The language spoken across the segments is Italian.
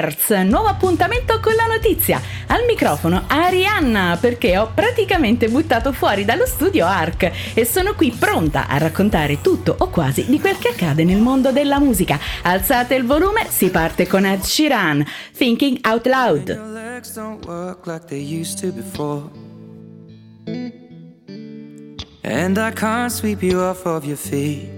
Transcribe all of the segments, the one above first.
Rockers, nuovo appuntamento con la notizia. Al microfono Arianna perché ho praticamente buttato fuori dallo studio Ark e sono qui pronta a raccontare tutto o quasi di quel che accade nel mondo della musica. Alzate il volume, si parte con Ed Sheeran, Thinking Out Loud. And I can't sweep you off of your feet.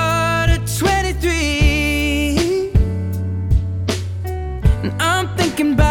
I'm thinking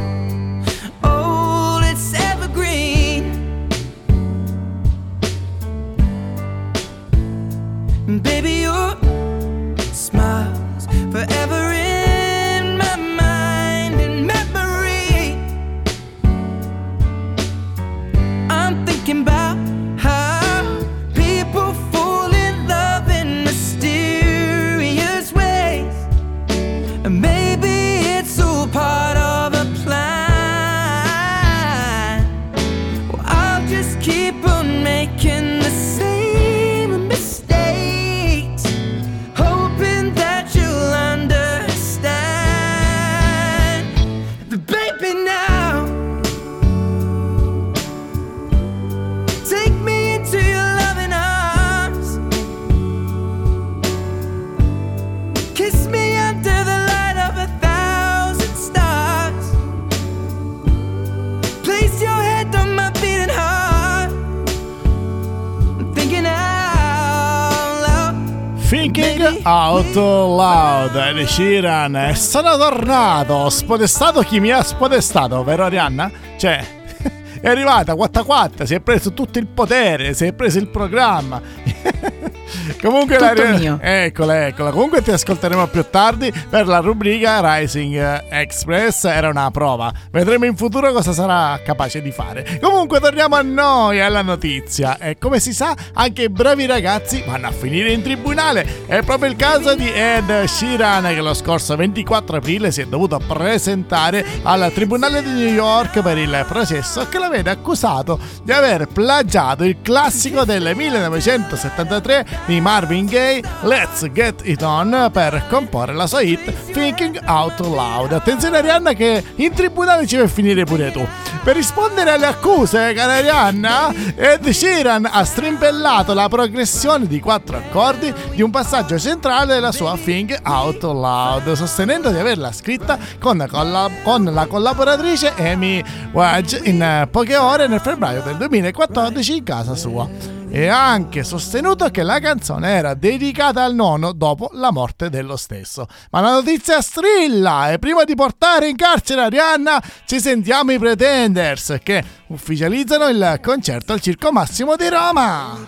Ed Sheeran e sono tornato spodestato chi mi ha spodestato vero Arianna? cioè è arrivata 4 4 si è preso tutto il potere si è preso il programma Comunque Tutto la mio. Eccola, eccola. Comunque ti ascolteremo più tardi per la rubrica Rising eh, Express. Era una prova. Vedremo in futuro cosa sarà capace di fare. Comunque torniamo a noi, alla notizia. E come si sa, anche i bravi ragazzi vanno a finire in tribunale. È proprio il caso di Ed Sheeran che lo scorso 24 aprile si è dovuto presentare al Tribunale di New York per il processo che lo vede accusato di aver plagiato il classico del 1973 di Marvin Gaye Let's Get It On per comporre la sua hit Thinking Out Loud. Attenzione Arianna che in tribunale ci a finire pure tu. Per rispondere alle accuse, cara Arianna, Ed Sheeran ha strimpellato la progressione di quattro accordi di un passaggio centrale della sua Think Out Loud, sostenendo di averla scritta con, colla- con la collaboratrice Amy Wedge in poche ore nel febbraio del 2014 in casa sua. E ha anche sostenuto che la canzone era dedicata al nonno dopo la morte dello stesso. Ma la notizia strilla e prima di portare in carcere Arianna ci sentiamo i Pretenders che ufficializzano il concerto al Circo Massimo di Roma.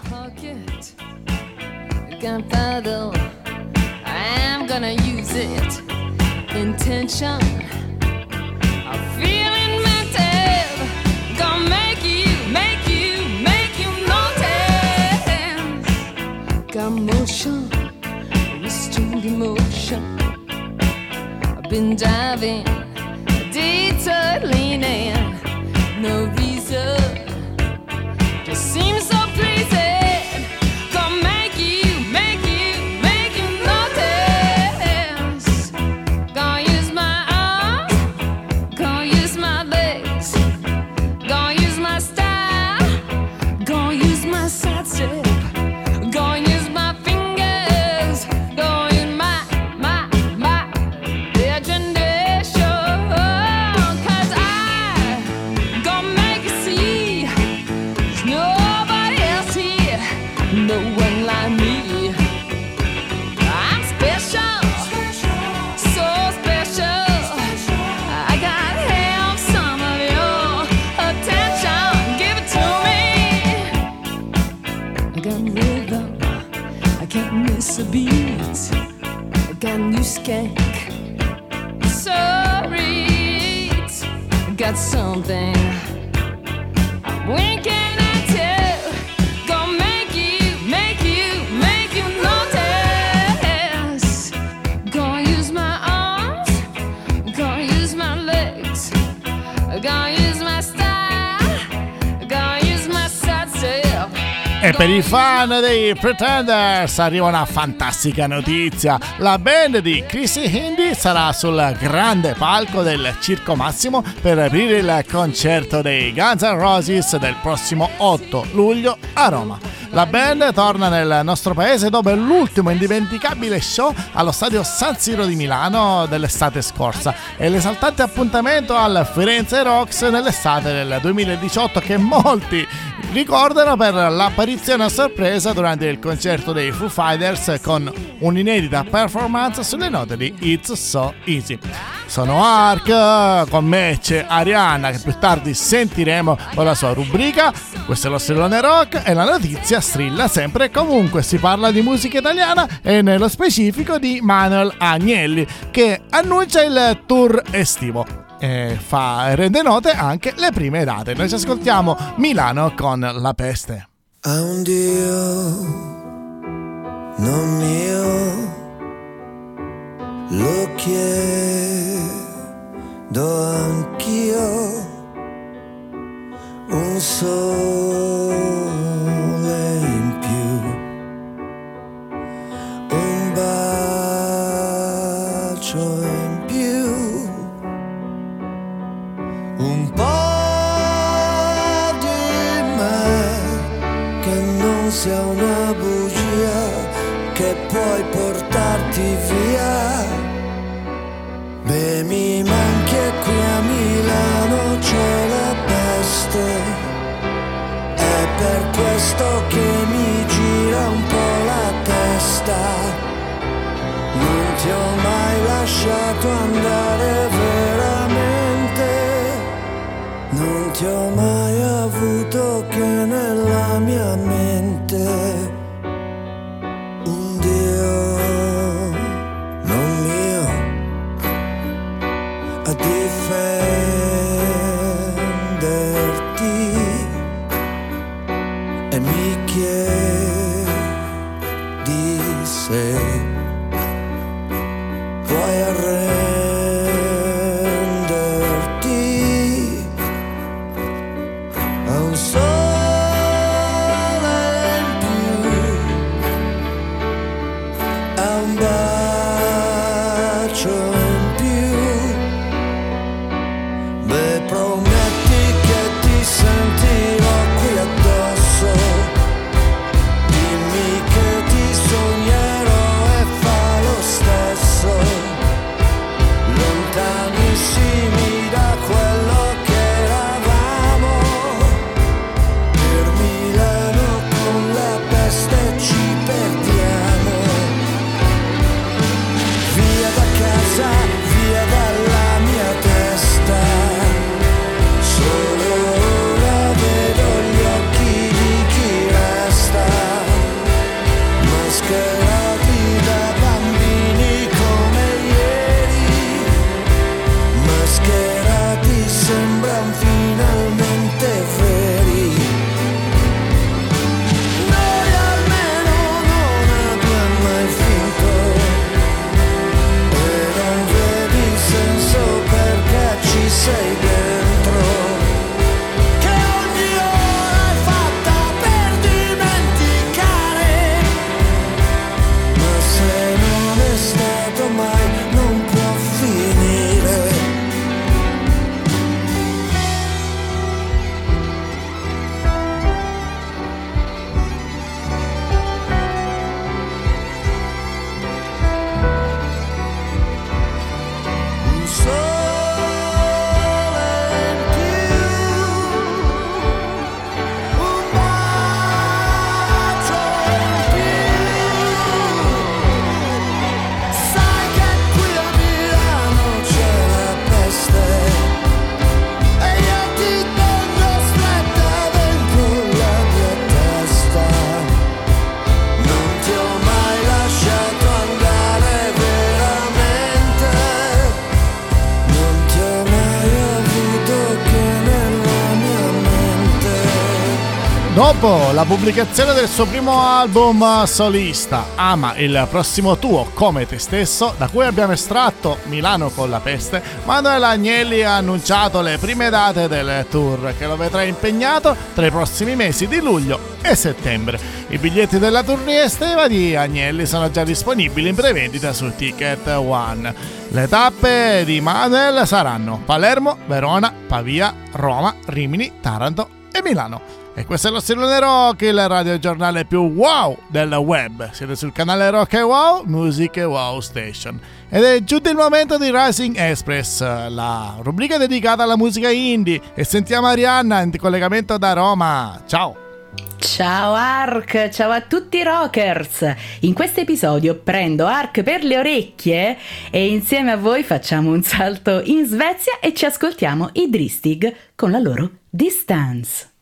I'm gonna use it. Intention. ocean, wasting emotion. I've been diving, detour leaning. E per i fan dei Pretenders arriva una fantastica notizia. La band di Chrissy Hindi sarà sul grande palco del Circo Massimo per aprire il concerto dei Guns N' Roses del prossimo 8 luglio a Roma. La band torna nel nostro paese dopo l'ultimo indimenticabile show allo stadio San Siro di Milano dell'estate scorsa e l'esaltante appuntamento al Firenze Rocks nell'estate del 2018 che molti ricordano per l'apparizione a sorpresa durante il concerto dei Foo Fighters con un'inedita performance sulle note di It's So Easy. Sono Ark, con me c'è Arianna che più tardi sentiremo con la sua rubrica. Questo è lo strillone rock e la notizia strilla sempre e comunque. Si parla di musica italiana e nello specifico di Manuel Agnelli che annuncia il tour estivo e fa, rende note anche le prime date. Noi ci ascoltiamo Milano con La Peste. A un Dio non mio lo chiedo anch'io un sole in più un bacio sia una bugia che puoi portarti via. Beh, mi manchi e qui a Milano c'è la peste. È per questo che mi gira un po' la testa. Non ti ho mai lasciato andare veramente. Non ti ho mai Dopo la pubblicazione del suo primo album solista, Ama il prossimo tuo come te stesso, da cui abbiamo estratto Milano con la peste, Manuel Agnelli ha annunciato le prime date del tour che lo vedrà impegnato tra i prossimi mesi di luglio e settembre. I biglietti della tournée estiva di Agnelli sono già disponibili in prevendita su Ticket One. Le tappe di Manuel saranno Palermo, Verona, Pavia, Roma, Rimini, Taranto e Milano. E questo è lo Stillone Rock, il radiogiornale più wow del web. Siete sul canale Rock e Wow, Music e Wow Station. Ed è giunto il momento di Rising Express, la rubrica dedicata alla musica indie. E sentiamo Arianna in collegamento da Roma. Ciao! Ciao Ark, ciao a tutti i rockers! In questo episodio prendo Ark per le orecchie e insieme a voi facciamo un salto in Svezia e ci ascoltiamo i Dristig con la loro Distance.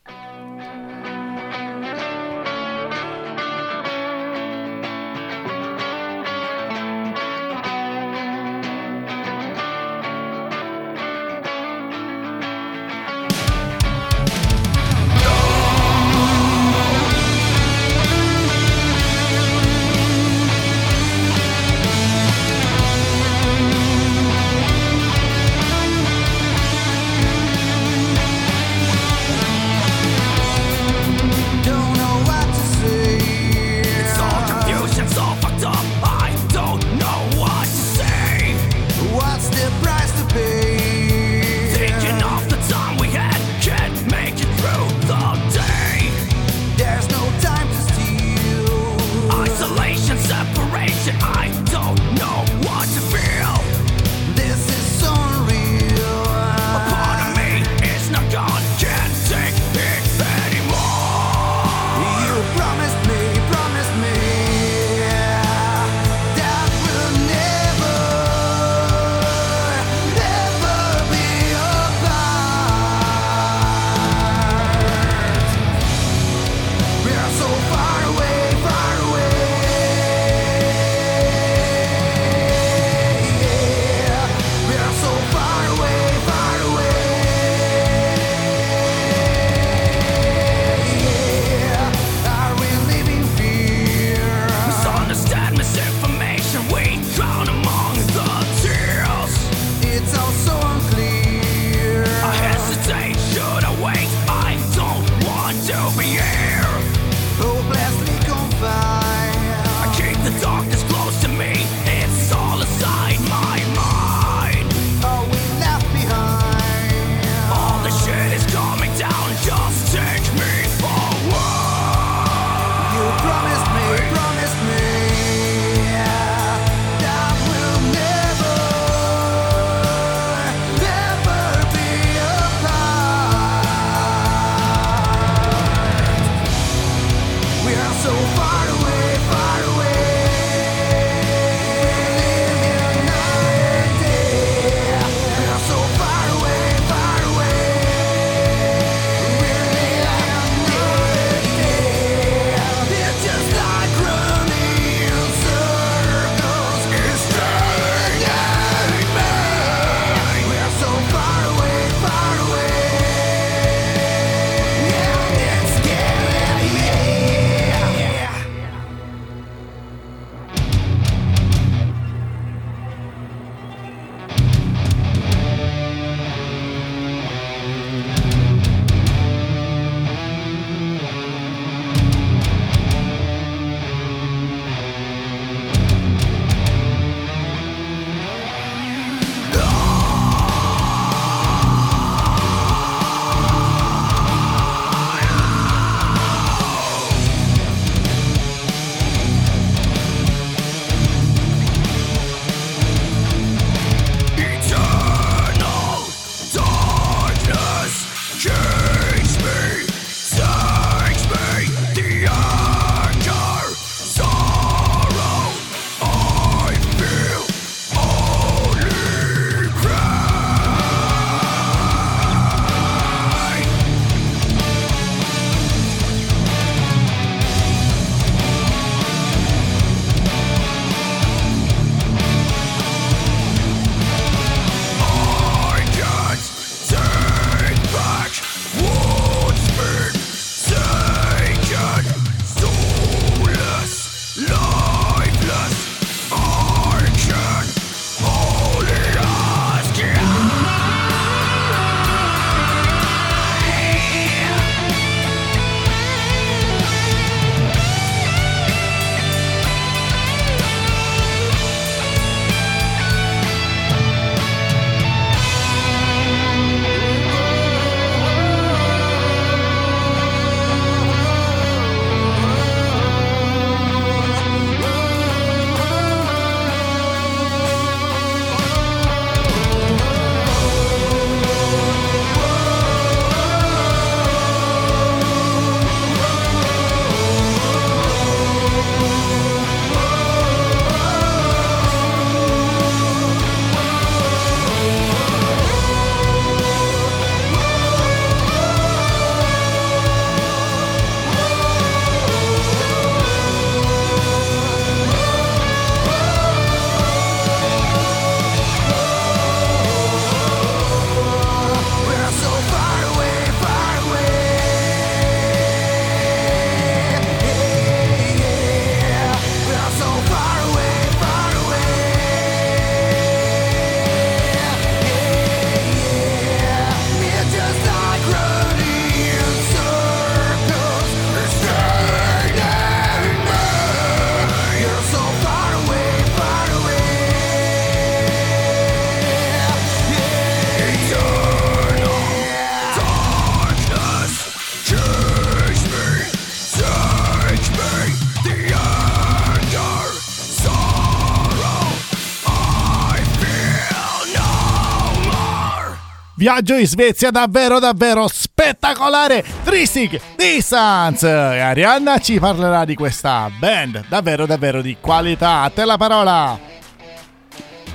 Viaggio in Svezia davvero davvero spettacolare, Tristic Distance. E Arianna ci parlerà di questa band davvero davvero di qualità. A te la parola.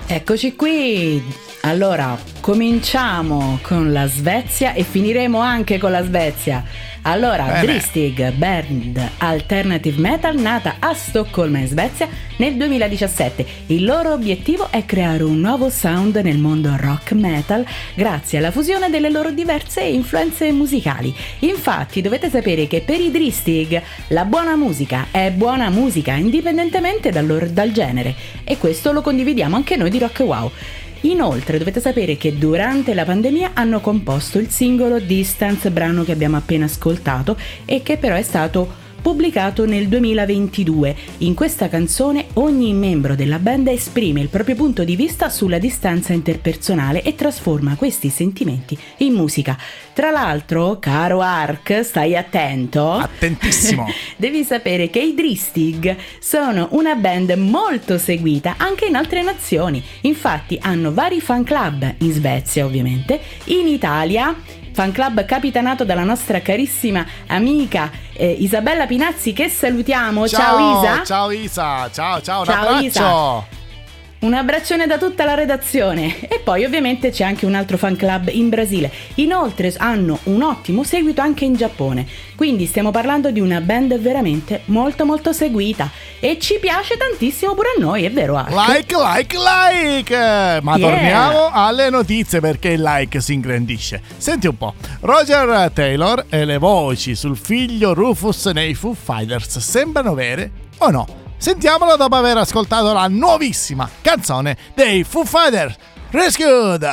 Eccoci qui. Allora, cominciamo con la Svezia e finiremo anche con la Svezia. Allora, Dristig, band alternative metal nata a Stoccolma in Svezia nel 2017. Il loro obiettivo è creare un nuovo sound nel mondo rock metal grazie alla fusione delle loro diverse influenze musicali. Infatti, dovete sapere che per i Dristig la buona musica è buona musica indipendentemente dal, loro, dal genere e questo lo condividiamo anche noi di Rock Wow. Inoltre dovete sapere che durante la pandemia hanno composto il singolo Distance, brano che abbiamo appena ascoltato e che però è stato pubblicato nel 2022. In questa canzone ogni membro della band esprime il proprio punto di vista sulla distanza interpersonale e trasforma questi sentimenti in musica. Tra l'altro, caro Ark, stai attento. Attentissimo. Devi sapere che i Dristig sono una band molto seguita anche in altre nazioni. Infatti hanno vari fan club in Svezia, ovviamente, in Italia fan club capitanato dalla nostra carissima amica eh, Isabella Pinazzi che salutiamo. Ciao, ciao Isa. Ciao Isa, ciao ciao, un ciao, abbraccio. Isa. Un abbraccione da tutta la redazione e poi ovviamente c'è anche un altro fan club in Brasile. Inoltre hanno un ottimo seguito anche in Giappone, quindi stiamo parlando di una band veramente molto molto seguita e ci piace tantissimo pure a noi, è vero? Ark? Like, like, like! Ma yeah. torniamo alle notizie perché il like si ingrandisce. Senti un po', Roger Taylor e le voci sul figlio Rufus nei Foo Fighters sembrano vere o no? Sentiamolo dopo aver ascoltato la nuovissima canzone dei Foo Fighters, Rescued!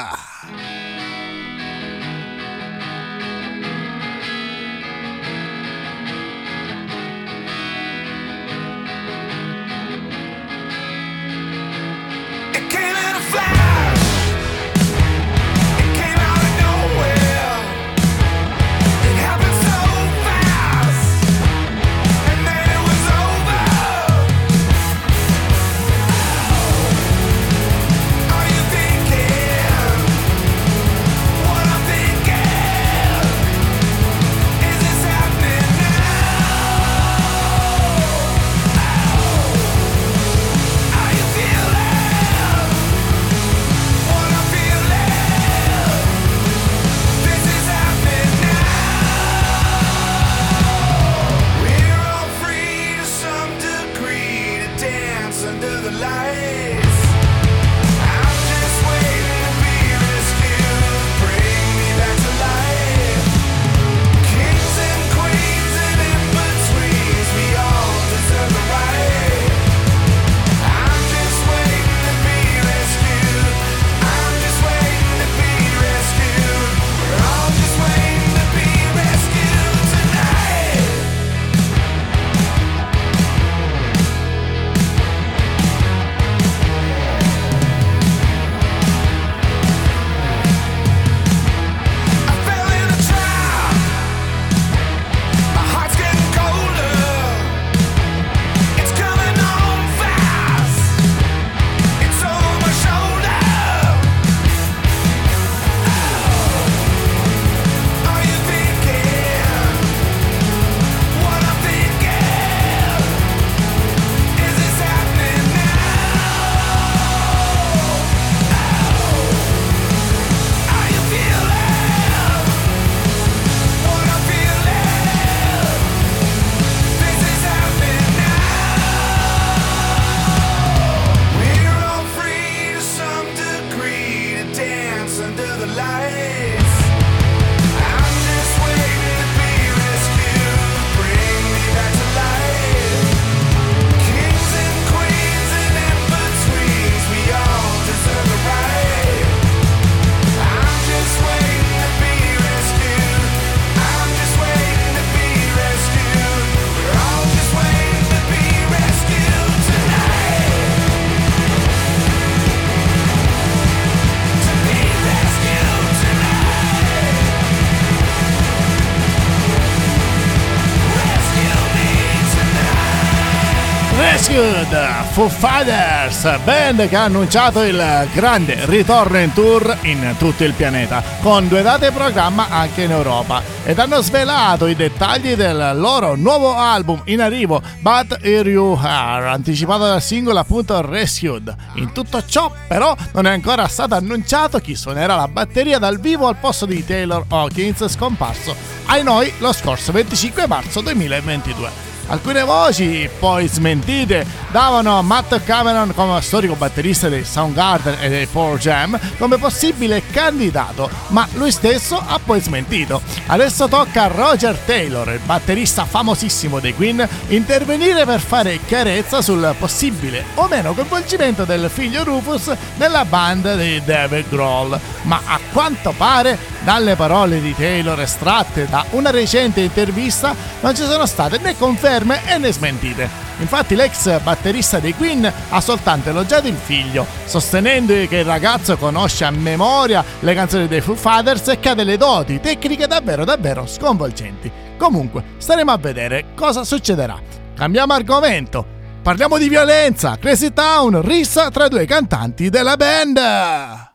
Rescued, Foo Fighters, band che ha annunciato il grande ritorno in tour in tutto il pianeta, con due date programma anche in Europa, ed hanno svelato i dettagli del loro nuovo album in arrivo, But Here You Are, anticipato dal singolo appunto Rescued. In tutto ciò però non è ancora stato annunciato chi suonerà la batteria dal vivo al posto di Taylor Hawkins scomparso ai noi lo scorso 25 marzo 2022. Alcune voci, poi smentite, davano Matt Cameron come storico batterista dei Soundgarden e dei 4Jam come possibile candidato, ma lui stesso ha poi smentito. Adesso tocca a Roger Taylor, il batterista famosissimo dei Queen, intervenire per fare chiarezza sul possibile o meno coinvolgimento del figlio Rufus nella band di David Grohl. Ma a quanto pare, dalle parole di Taylor estratte da una recente intervista, non ci sono state né conferme conferme e né smentite. Infatti l'ex batterista dei Queen ha soltanto elogiato il figlio, sostenendo che il ragazzo conosce a memoria le canzoni dei Foo Fighters e che ha delle doti tecniche davvero davvero sconvolgenti. Comunque, staremo a vedere cosa succederà. Cambiamo argomento. Parliamo di violenza. Crazy Town rissa tra due cantanti della band.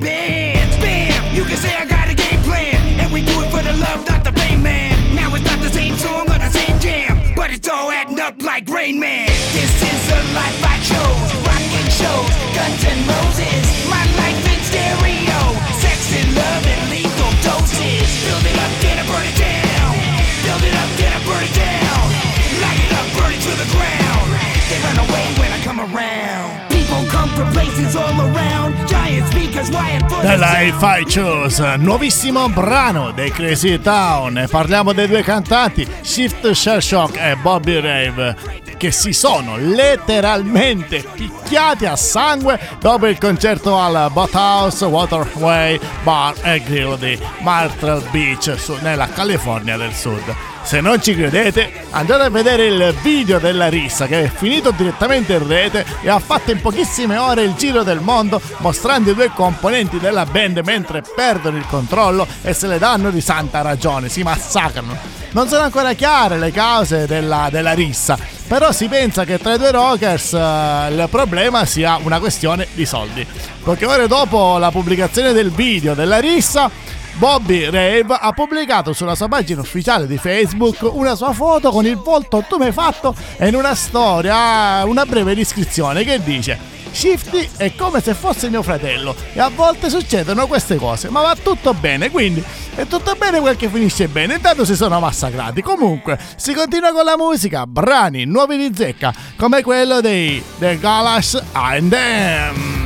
bands. Bam! You can say I got a game plan. And we do it for the love, not the fame, man. Now it's not the same song or the same jam. But it's all adding up like Rain Man. This is the life I chose. Rockin' shows, guns and roses. Nuovissimo brano dei Crazy Town. Parliamo dei due cantanti, Shift Shell Shock e Bobby Rave, che si sono letteralmente picchiati a sangue dopo il concerto al Boathouse Waterway Bar e Grill di Martel Beach nella California del Sud. Se non ci credete, andate a vedere il video della rissa che è finito direttamente in rete e ha fatto in pochissime ore il giro del mondo mostrando i due componenti della band mentre perdono il controllo e se le danno di santa ragione, si massacrano. Non sono ancora chiare le cause della, della rissa, però si pensa che tra i due rockers uh, il problema sia una questione di soldi. Poche ore dopo la pubblicazione del video della rissa, Bobby Rave ha pubblicato sulla sua pagina ufficiale di Facebook una sua foto con il volto tumefatto e in una storia una breve descrizione che dice Shifty è come se fosse mio fratello e a volte succedono queste cose, ma va tutto bene, quindi è tutto bene quel che finisce bene, intanto si sono massacrati. Comunque, si continua con la musica, brani nuovi di zecca, come quello dei The Galash and Them.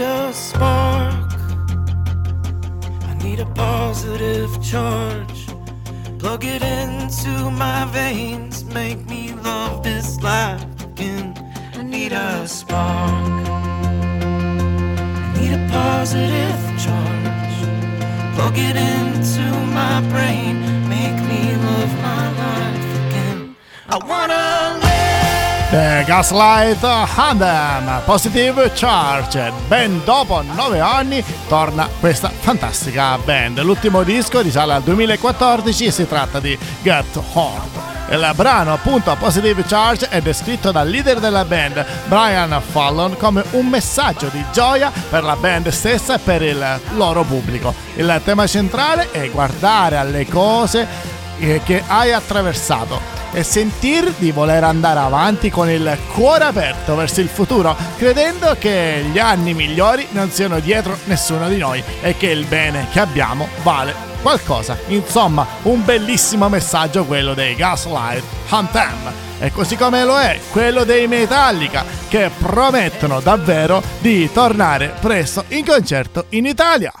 Need a spark. I need a positive charge. Plug it into my veins. Make me love this life again. I need a spark. I need a positive charge. Plug it into my brain. Make me love my life again. I wanna Gaslight Handem Positive Charge. Ben dopo nove anni torna questa fantastica band. L'ultimo disco risale al 2014 e si tratta di Get Hard. Il brano, appunto, Positive Charge, è descritto dal leader della band, Brian Fallon, come un messaggio di gioia per la band stessa e per il loro pubblico. Il tema centrale è guardare alle cose eh, che hai attraversato e sentir di voler andare avanti con il cuore aperto verso il futuro, credendo che gli anni migliori non siano dietro nessuno di noi e che il bene che abbiamo vale qualcosa. Insomma, un bellissimo messaggio quello dei Gaslight Anthem. E così come lo è quello dei Metallica, che promettono davvero di tornare presto in concerto in Italia.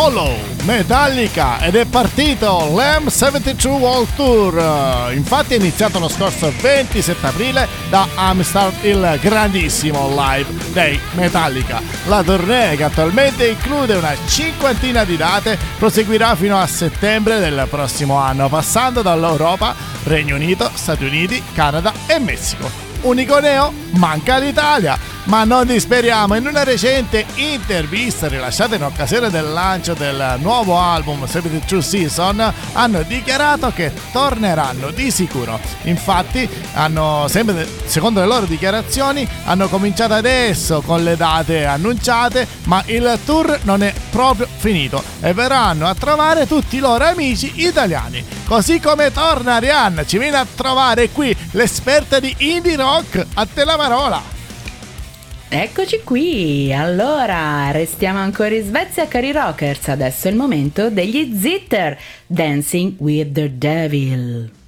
Follow Metallica ed è partito l'M 72 World Tour. Infatti è iniziato lo scorso 27 aprile da Amsterdam il grandissimo live dei Metallica. La tournée che attualmente include una cinquantina di date proseguirà fino a settembre del prossimo anno, passando dall'Europa, Regno Unito, Stati Uniti, Canada e Messico. Unico neo? Manca l'Italia ma non disperiamo, in una recente intervista rilasciata in occasione del lancio del nuovo album 72 Season hanno dichiarato che torneranno di sicuro. Infatti, hanno, sempre secondo le loro dichiarazioni, hanno cominciato adesso con le date annunciate, ma il tour non è proprio finito e verranno a trovare tutti i loro amici italiani. Così come torna Arianna, ci viene a trovare qui l'esperta di indie rock, a te la parola. Eccoci qui, allora restiamo ancora in Svezia cari rockers, adesso è il momento degli Zitter, Dancing with the Devil.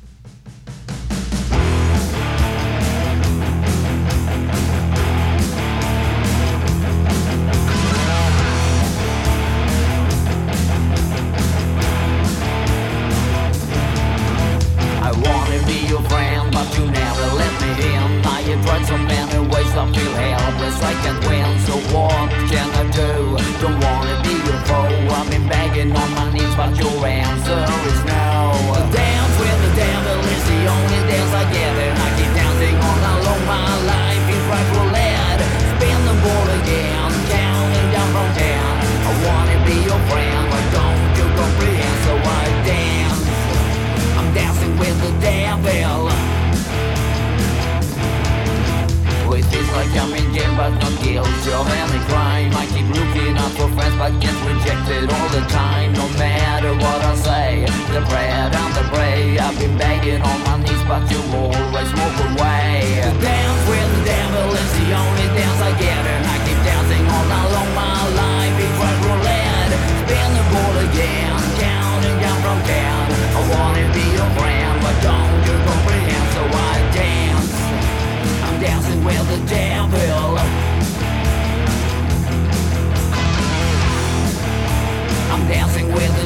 that rejected all the time, no matter what I say. The bread and the prey, I've been begging on my knees, but you always walk away.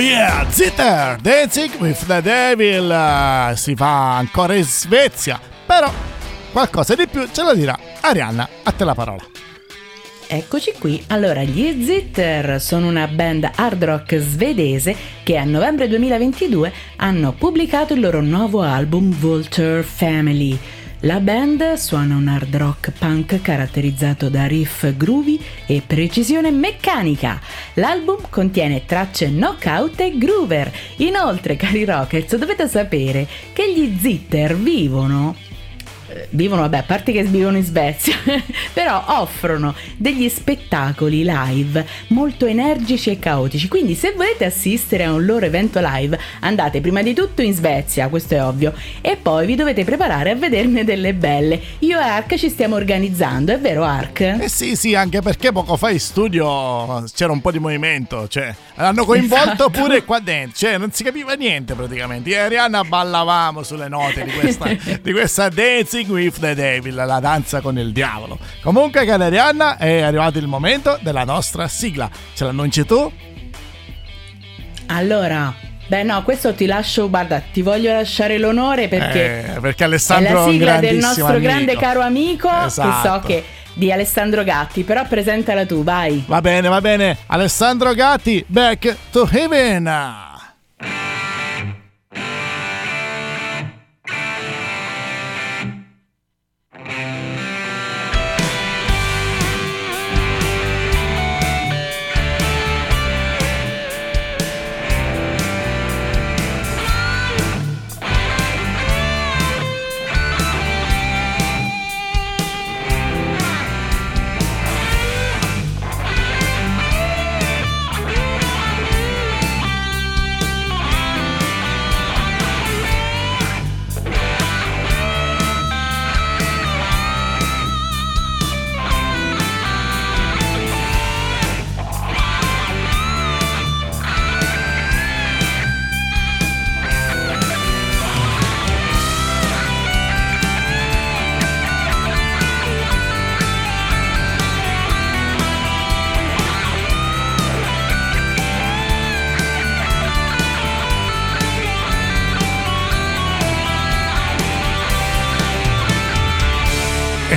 yeah, Zitter, Dancing with the Devil, si fa ancora in Svezia, però qualcosa di più ce lo dirà Arianna, a te la parola. Eccoci qui, allora gli Zitter sono una band hard rock svedese che a novembre 2022 hanno pubblicato il loro nuovo album Vulture Family la band suona un hard rock punk caratterizzato da riff groovy e precisione meccanica. L'album contiene tracce knockout e groover. Inoltre, cari rockers, dovete sapere che gli Zitter vivono vivono, vabbè, a parte che vivono in Svezia, però offrono degli spettacoli live molto energici e caotici. Quindi se volete assistere a un loro evento live, andate prima di tutto in Svezia, questo è ovvio, e poi vi dovete preparare a vederne delle belle. Io e Ark ci stiamo organizzando, è vero Ark? Eh sì, sì, anche perché poco fa in studio c'era un po' di movimento, cioè l'hanno coinvolto esatto. pure qua dentro, cioè non si capiva niente praticamente. Ieri Anna ballavamo sulle note di questa, di questa Dancing with the Devil, la danza con il diavolo. Comunque, cara Arianna, è arrivato il momento della nostra sigla. Ce l'annunci tu? Allora, Beh no, questo ti lascio, guarda, ti voglio lasciare l'onore perché, eh, perché Alessandro è la sigla del nostro amico. grande caro amico esatto. che so che di Alessandro Gatti, però presentala tu, vai. Va bene, va bene. Alessandro Gatti, back to heaven.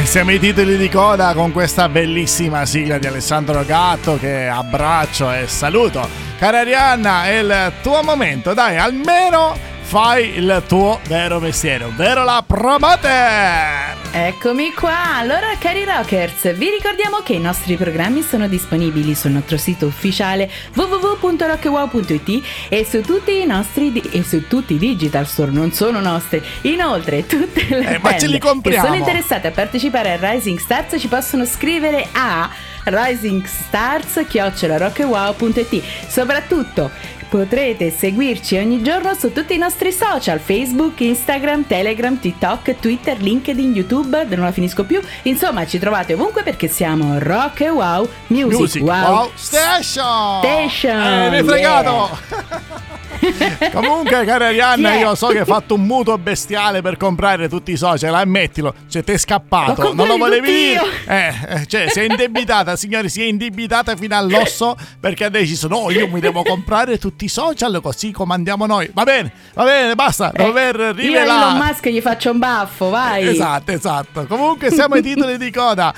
Siamo i titoli di coda con questa bellissima sigla di Alessandro Gatto che abbraccio e saluto. Cara Arianna, è il tuo momento, dai, almeno fai il tuo vero mestiere, ovvero la promoter! Eccomi qua! Allora, cari rockers, vi ricordiamo che i nostri programmi sono disponibili sul nostro sito ufficiale www.rockwow.it e su tutti i nostri di- e su tutti i digital store, non sono nostri. Inoltre, tutte le eh, band che sono interessate a partecipare a Rising Stars ci possono scrivere a risingstars.it Soprattutto Potrete seguirci ogni giorno su tutti i nostri social, Facebook, Instagram, Telegram, TikTok, Twitter, LinkedIn, YouTube, non la finisco più. Insomma, ci trovate ovunque perché siamo Rock e Wow Music, Music Wow. wow Station! Station! Eh, mi hai fregato! Comunque, cara Arianna, yeah. io so che hai fatto un mutuo bestiale per comprare tutti i social, ammettilo, cioè ti è scappato, non lo volevi dire. Eh, eh, cioè, si è indebitata, signori, si è indebitata fino all'osso perché ha deciso, no, io mi devo comprare tutti i social così comandiamo noi. Va bene, va bene, basta, eh, dover rivelare. Io a Elon Musk gli faccio un baffo, vai. Esatto, esatto. Comunque siamo ai titoli di coda.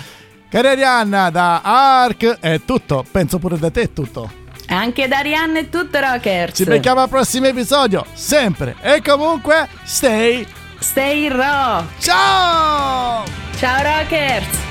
Cara Arianna, da Ark è tutto, penso pure da te è tutto. Anche da Arianna è tutto, Rockers. Ci becchiamo al prossimo episodio, sempre. E comunque, stay... Stay raw. Ciao! Ciao, Rockers.